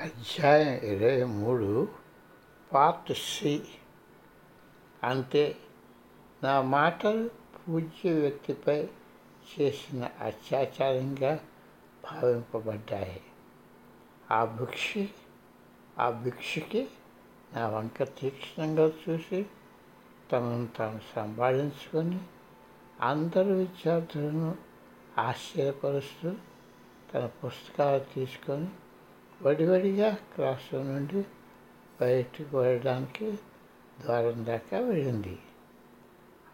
అధ్యాయం ఇరవై మూడు పార్ట్ సి. అంటే నా మాటలు పూజ్య వ్యక్తిపై చేసిన అత్యాచారంగా భావింపబడ్డాయి. ఆ భిక్షి ఆ భిక్షకి నా వంక తీక్షణంగా చూసి తనను తాను సంపాదించుకొని అందరు విద్యార్థులను ఆశ్చర్యపరుస్తూ తన పుస్తకాలు తీసుకొని వడివడిగా క్లాస్ రూమ్ నుండి బయటకు వెళ్ళడానికి ద్వారం దాకా వెళ్ళింది.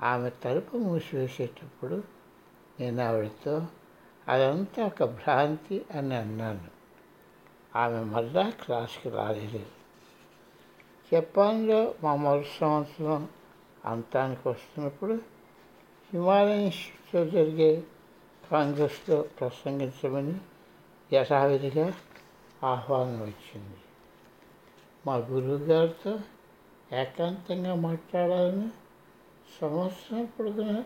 ఆమె తలుపు మూసివేసేటప్పుడు నేను ఆవిడతో అదంతా ఒక భ్రాంతి అని అన్నాను. ఆమె మళ్ళా క్లాస్కి రాలేదు. జపాన్లో మా మొదటి సంవత్సరం అంతానికి వస్తున్నప్పుడు హిమాలయ ఇన్స్టిట్యూట్లో జరిగే కాంగ్రెస్లో ప్రసంగించమని యథావిధిగా ఆహ్వానం వచ్చింది. మా గురువుగారితో ఏకాంతంగా మాట్లాడాలని సంవత్సరం పొడుగున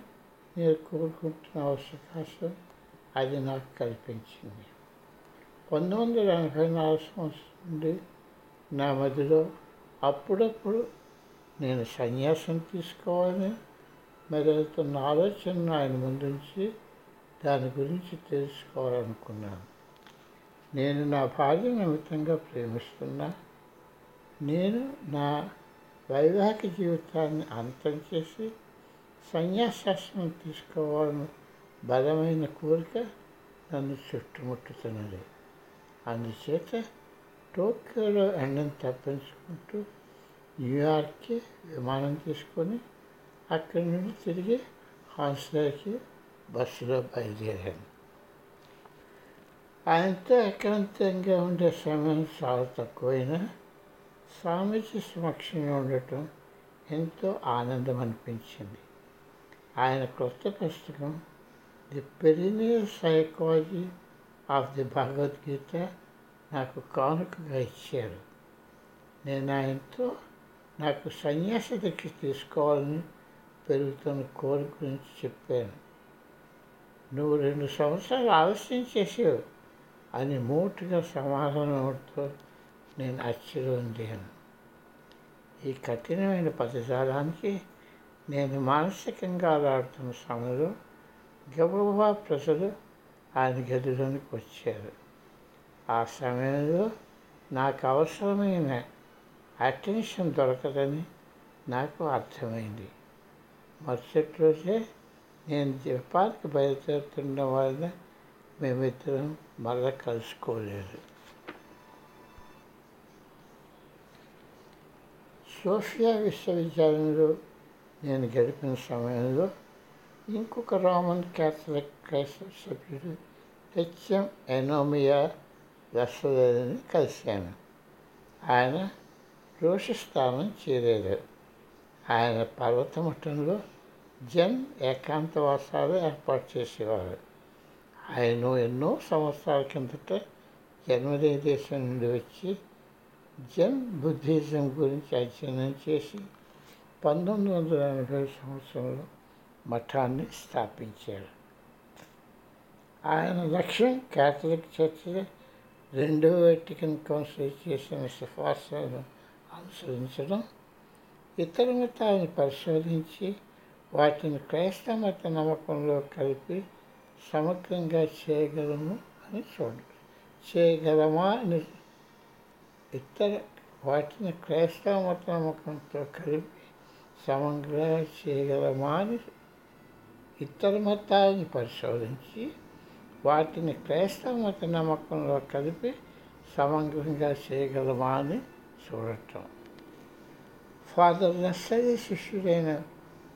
నేను కోరుకుంటున్న అవకాశం అది నాకు కల్పించింది. పంతొమ్మిది వందల ఎనభై నాలుగు సంవత్సరం నుండి నా మధ్యలో అప్పుడప్పుడు నేను సన్యాసం తీసుకోవాలని మెదులుతున్న ఆలోచనను ఆయన ముందుంచి దాని గురించి తెలుసుకోవాలనుకున్నాను. నేను నా భార్య నిమిత్తంగా ప్రేమిస్తున్నా? నేను నా వైవాహిక జీవితాన్ని అంతం చేసి సన్యాసాశ్రమం తీసుకోవాలని బలమైన కోరిక నన్ను చుట్టుముట్టుతున్నది. అందుచేత టోక్యోలో ఎండను తప్పించుకుంటూ న్యూయార్క్కి విమానం తీసుకొని అక్కడి నుండి తిరిగి హాన్స్లర్కి బస్సులో బయలుదేరాను. ఆయనతో ఏకాంతంగా ఉండే సమయం చాలా తక్కువైనా స్వామీజీ సమక్షంలో ఉండటం ఎంతో ఆనందం అనిపించింది ఆయన కొత్త పుస్తకం the perennial psychology of the Bhagavad Gita నాకు కానుకగా ఇచ్చారు. నేను ఆయనతో నాకు సన్యాస దీక్ష తీసుకోవాలని పెరుగుతున్న కోరిక గురించి చెప్పాను. నువ్వు రెండు సంవత్సరాలు ఆలస్యం చేసావు. అని మూటిగా సమాధానంతో నేను ఆశ్చర్యం ఈ కఠినమైన పదజాలానికి నేను మానసికంగా ఆడుతున్న సమయంలో గబగబా ప్రజలు ఆయన గదిలోనికి వచ్చారు. ఆ సమయంలో నాకు అవసరమైన అటెన్షన్ దొరకదని నాకు అర్థమైంది. మరుసటి రోజే నేను జపాన్కి బయలుదేరుతుండడం వలన మేమిద్దరం మళ్ళా కలుసుకోలేదు. సోఫియా విశ్వవిద్యాలయంలో నేను గడిపిన సమయంలో ఇంకొక రోమన్ క్యాథలిక్ క్రైస్తవ సభ్యుడు హెచ్ఎం ఎనోమియా దశలని కలిశాను. ఆయన రోషస్థానం చేరారు. ఆయన పర్వతమఠంలో జన్ ఏకాంతవాసాలు ఏర్పాటు చేసేవారు. ఆయన ఎన్నో సంవత్సరాల కిందట జన్మదే దేశం నుండి వచ్చి జన్ బుద్ధిజం గురించి అధ్యయనం చేసి పంతొమ్మిది వందల ఎనభై సంవత్సరంలో మఠాన్ని స్థాపించారు ఆయన లక్ష్యం క్యాథలిక్ చర్చిలో రెండవ వెటికన్ కౌన్సిల్ చేసిన సిఫార్సులను అనుసరించడం ఇతర మతాలను పరిశోధించి వాటిని క్రైస్తవ మత నమ్మకంలో కలిపి సమగ్రంగా చేయగలము అని చూడండి. చేయగలమా అని ఇతర వాటిని క్రైస్తవ మత నమ్మకంతో కలిపి సమగ్రంగా చేయగలమా అని ఇతర మతాలను పరిశోధించి వాటిని క్రైస్తవ మత నమ్మకంలో కలిపి సమగ్రంగా చేయగలమా అని చూడటం. ఫాదర్ నర్సరీ శిష్యుడైన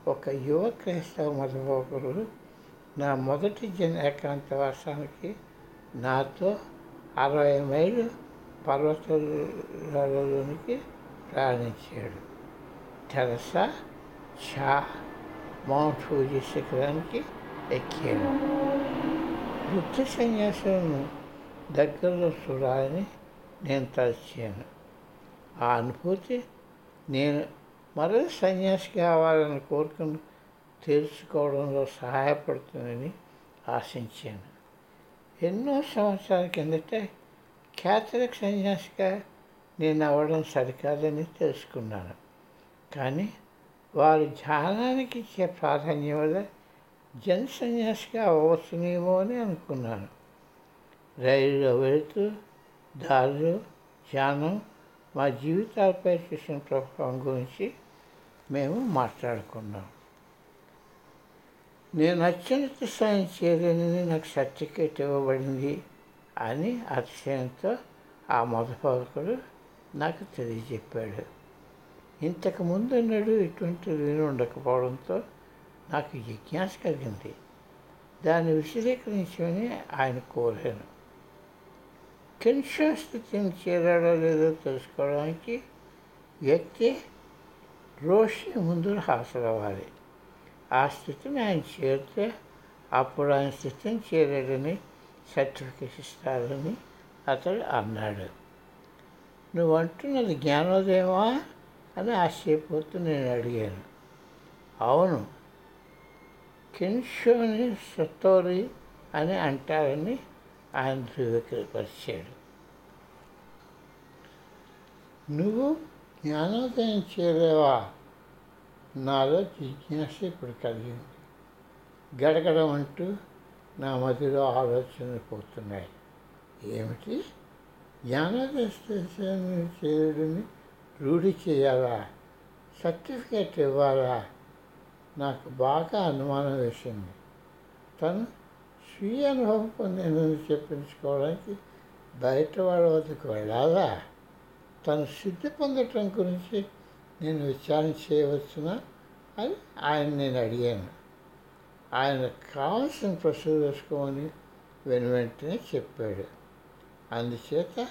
ఒక యువ క్రైస్తవ మతబోకుడు నా మొదటి జన్ ఏకాంతవాసానికి నాతో అరవై మైళ్ళు పర్వతాలలోనికి ప్రయాణించాడు. తెరసా షా మౌంట్ ఫూజీ శిఖరానికి ఎక్కాను వృత్తి సన్యాసులను దగ్గరలో చూడాలని నేను తలచాను. ఆ అనుభూతి నేను మరో సన్యాసి కావాలని కోరుకుని తెలుసుకోవడంలో సహాయపడుతుందని ఆశించాను. ఎన్నో సంవత్సరాల కిందట క్యాథలిక్ సన్యాసిగా నేను అవ్వడం సరికాదని తెలుసుకున్నాను. కానీ వారు ధ్యానానికి ఇచ్చే ప్రాధాన్యం వల్ల జన్ సన్యాసిగా అవ్వచ్చునేమో అని అనుకున్నాను. రైలులో వెళుతూ దారులు ధ్యానం మా జీవితాలపై చూసిన ప్రభావం గురించి మేము మాట్లాడుకున్నాం. నేను అత్యున్నత స్థాయి చేరినని నాకు సర్టిఫికేట్ ఇవ్వబడింది అని అతిశయంతో ఆ మొదపొదకుడు నాకు తెలియజెప్పాడు. ఇంతకు నడు ఇటువంటి విని ఉండకపోవడంతో నాకు జిజ్ఞాస కలిగింది. దాన్ని విశదీకరించమని ఆయన కోరాను. కిన్షా స్థితిని చేరాడో లేదో తెలుసుకోవడానికి వ్యక్తి రోషి ముందు హాజరవ్వాలి. ఆ స్థితిని ఆయన చేరితే అప్పుడు ఆయన స్థితిని చేరాడని సర్టిఫికేట్ ఇస్తారని అతడు అన్నాడు. నువ్వు అంటున్నది జ్ఞానోదయమా? అని ఆశ్చర్యపోతూ నేను అడిగాను. అవును. కిన్షోని సతోరి అని అంటారని ఆయన ధృవీకరపరిచాడు నువ్వు జ్ఞానోదయం చేరేవా? నాలో జిజ్ఞాస ఇప్పుడు కలిగింది గడగడం అంటూ నా మధ్యలో ఆలోచనలు పోతున్నాయి. ఏమిటి? జ్ఞానోదయం చేరుడిని రూఢి చేయాలా? సర్టిఫికేట్ ఇవ్వాలా? నాకు బాగా అనుమానం వేసింది. తను స్వీయ అనుభవం పొందిందని చెప్పించుకోవడానికి బయట వాళ్ళ వద్దకు వెళ్ళాలా? తను సిద్ధి పొందటం గురించి నేను విచారణ చేయవచ్చునా అని ఆయన నేను అడిగాను. ఆయన కావాల్సిన ప్రశ్నలు వేసుకోమని వెను వెంటనే చెప్పాడు. అందుచేత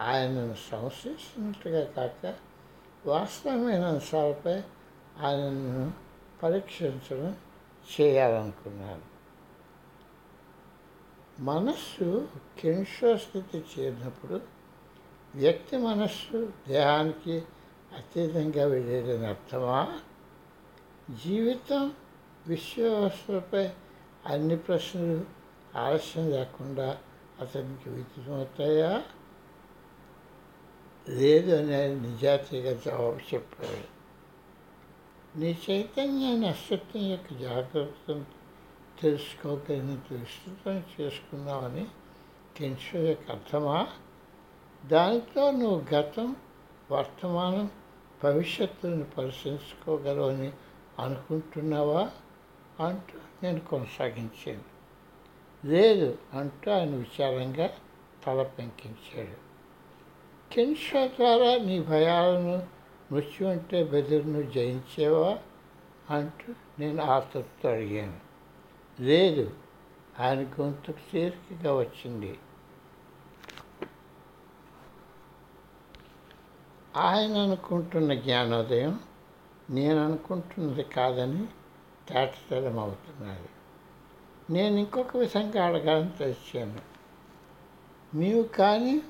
ఆయనను సంశయిస్తున్నట్టుగా కాక వాస్తవమైన అంశాలపై ఆయనను పరీక్షించడం చేయాలనుకున్నాను. మనస్సు కిన్షో స్థితి చేరినప్పుడు వ్యక్తి మనస్సు దేహానికి అతీతంగా వెళ్ళేదని అర్థమా? జీవితం విశ్వవస్థలపై అన్ని ప్రశ్నలు ఆలస్యం లేకుండా అతనికి విదితమవుతాయా లేదు అని నిజాతీగా జవాబు చెప్పాడు నీ చైతన్యాన్ని అస్తిత్వం యొక్క జాగ్రత్తను తెలుసుకోగలిగినంత విస్తృతం చేసుకున్నావని కెన్షో యొక్క అర్థమా? దానితో నువ్వు గతం వర్తమానం భవిష్యత్తును పరిశీలించుకోగలవని అనుకుంటున్నావా? అంటూ నేను కొనసాగించాను. లేదు అంటూ ఆయన విచారంగా తల పెంకించాడు. కెన్షా ద్వారా నీ భయాలను మృత్యు అంటే బెదిరిను జయించేవా? అంటూ నేను ఆతృప్తి అడిగాను. లేదు ఆయన గొంతుకు తీరికగా వచ్చింది. ఆయన అనుకుంటున్న జ్ఞానోదయం నేను అనుకుంటున్నది కాదని తేటతెలం అవుతున్నది. నేను ఇంకొక విధంగా అడగాలని తెచ్చాను. నీవు కానీ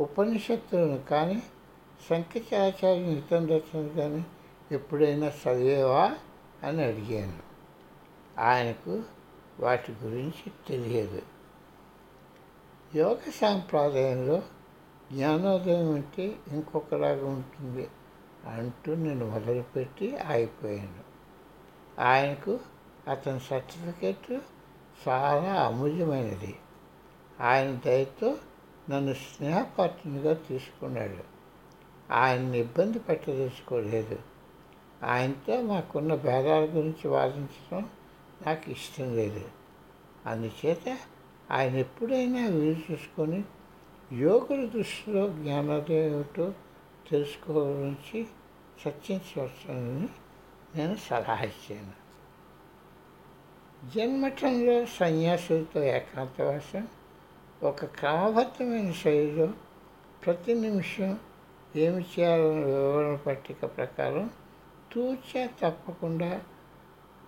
ఉపనిషత్తులను కానీ శంకరాచార్య నితందర్శనం కానీ ఎప్పుడైనా చదివేవా అని అడిగాను. ఆయనకు వాటి గురించి తెలియదు. యోగ సాంప్రదాయంలో జ్ఞానోదయం అంటే ఇంకొకలాగా ఉంటుంది అంటూ నేను మొదలుపెట్టి ఆగిపోయాను. ఆయనకు అతని సర్టిఫికెట్ చాలా అమూల్యమైనది. ఆయన దయతో నన్ను స్నేహపాత్రునిగా తీసుకున్నాడు. ఆయన్ని ఇబ్బంది పెట్టదలుచుకోలేదు. ఆయనతో మాకున్న భేదాల గురించి వాదించడం నాకు ఇష్టం లేదు. అందుచేత ఆయన ఎప్పుడైనా వీలు చూసుకొని యోగుల దృష్టిలో జ్ఞానోదయం ఏమిటో తెలుసుకోవాలని చర్చించవచ్చని నేను సలహా ఇచ్చాను. జన్మఠంలో సన్యాసులతో ఏకాంతవాసం ఒక క్రమబద్ధమైన శైలిలో ప్రతి నిమిషం ఏమి చేయాలన్న వివరణ పట్టిక ప్రకారం తూచా తప్పకుండా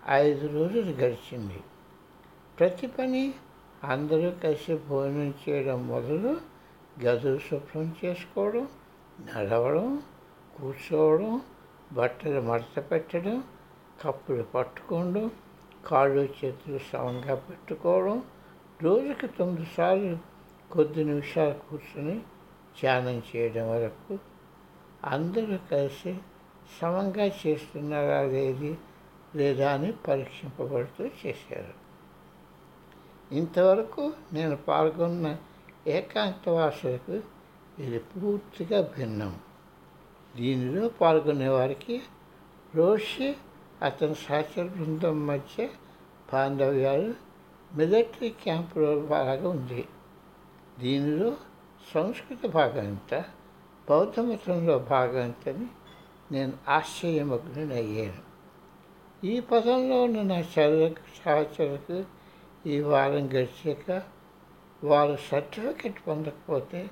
ఐదు రోజులు గడిచింది. ప్రతి పని అందరూ కలిసి భోజనం చేయడం మొదలు గదులు శుభ్రం చేసుకోవడం నడవడం కూర్చోవడం బట్టలు మడత పెట్టడం కప్పులు పట్టుకోవడం కాళ్ళు చేతులు సమంగా పెట్టుకోవడం రోజుకి తొమ్మిది సార్లు కొద్ది నిమిషాలు కూర్చొని ధ్యానం చేయడం వరకు అందరూ కలిసి సమంగా చేస్తున్నారా లేది లేదా అని పరీక్షింపబడుతూ చేశారు. ఇంతవరకు నేను పాల్గొన్న ఏకాంతవాసులకు ఇది పూర్తిగా భిన్నం. దీనిలో పాల్గొనే వారికి రోషి అతని సహచర బృందం మధ్య బాంధవ్యాలు మిలిటరీ క్యాంపులో బాగా ఉంది. దీనిలో సంస్కృత భాగంత బౌద్ధ మతంలో భాగంతని నేను ఆశ్చర్యమగ్నునయ్యాను ఈ పదంలో ఉన్న నా చదువుకు సహచరులకు ఈ వారం గడిచాక వారు సర్టిఫికెట్ పొందకపోతే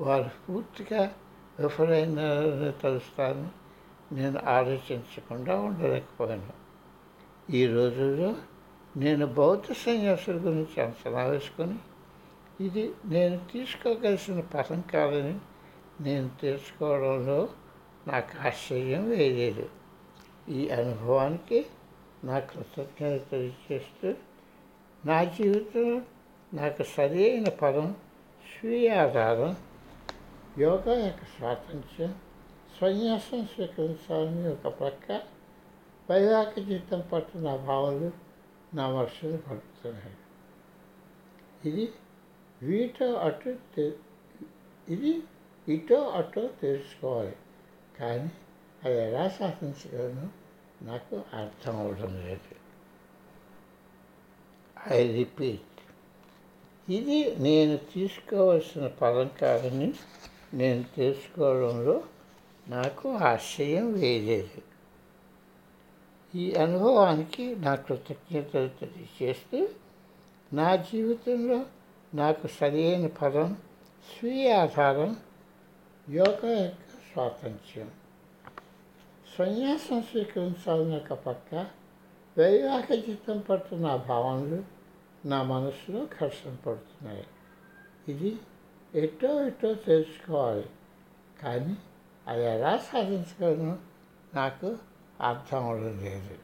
వారు పూర్తిగా విఫలైనారని తలుస్తాను. నేను ఆలోచించకుండా ఉండలేకపోయాను. ఈ రోజుల్లో నేను బౌద్ధ సన్యాసుల గురించి అంచనా వేసుకొని ఇది నేను తీసుకోగలిసిన పదం కాదని నేను తెలుసుకోవడంలో నాకు ఆశ్చర్యం వేయలేదు. ఈ అనుభవానికి నా కృతజ్ఞత తెలియజేస్తూ నా జీవితంలో నాకు సరి అయిన పదం స్వీయ ఆధారం యోగా యొక్క స్వాతంత్ర్యం సన్యాసం స్వీకరించాలని ఒక ప్రక్క వైవాహిక జీవితం పట్ల నా భావాలు నా మనసును పడుతున్నాయి ఇది వీటో అటు ఇది ఇటో అటో తెలుసుకోవాలి. కానీ అది ఎలా సాధించగలను నాకు అర్థం అవడం లేదు. ఐ రిపీట్ ఇది నేను తీసుకోవాల్సిన పదం కాదని నేను తెలుసుకోవడంలో నాకు ఆశ్చర్యం వేయలేదు ఈ అనుభవానికి నా కృతజ్ఞతలు తెలియజేస్తూ నా జీవితంలో నాకు సరైన పదం స్వీయ ఆధారం యోగా యొక్క స్వాతంత్ర్యం. సన్యాసం స్వీకరించాలని ఒక పక్క వైవాహిక జీతం పట్ల నా భావనలు నా మనసులో ఘర్షణ పడుతున్నాయి ఇది ఎటో ఎటో తెలుసుకోవాలి కానీ అది ఎలా సాధించగలను నాకు అర్థం అవ్వడం లేదు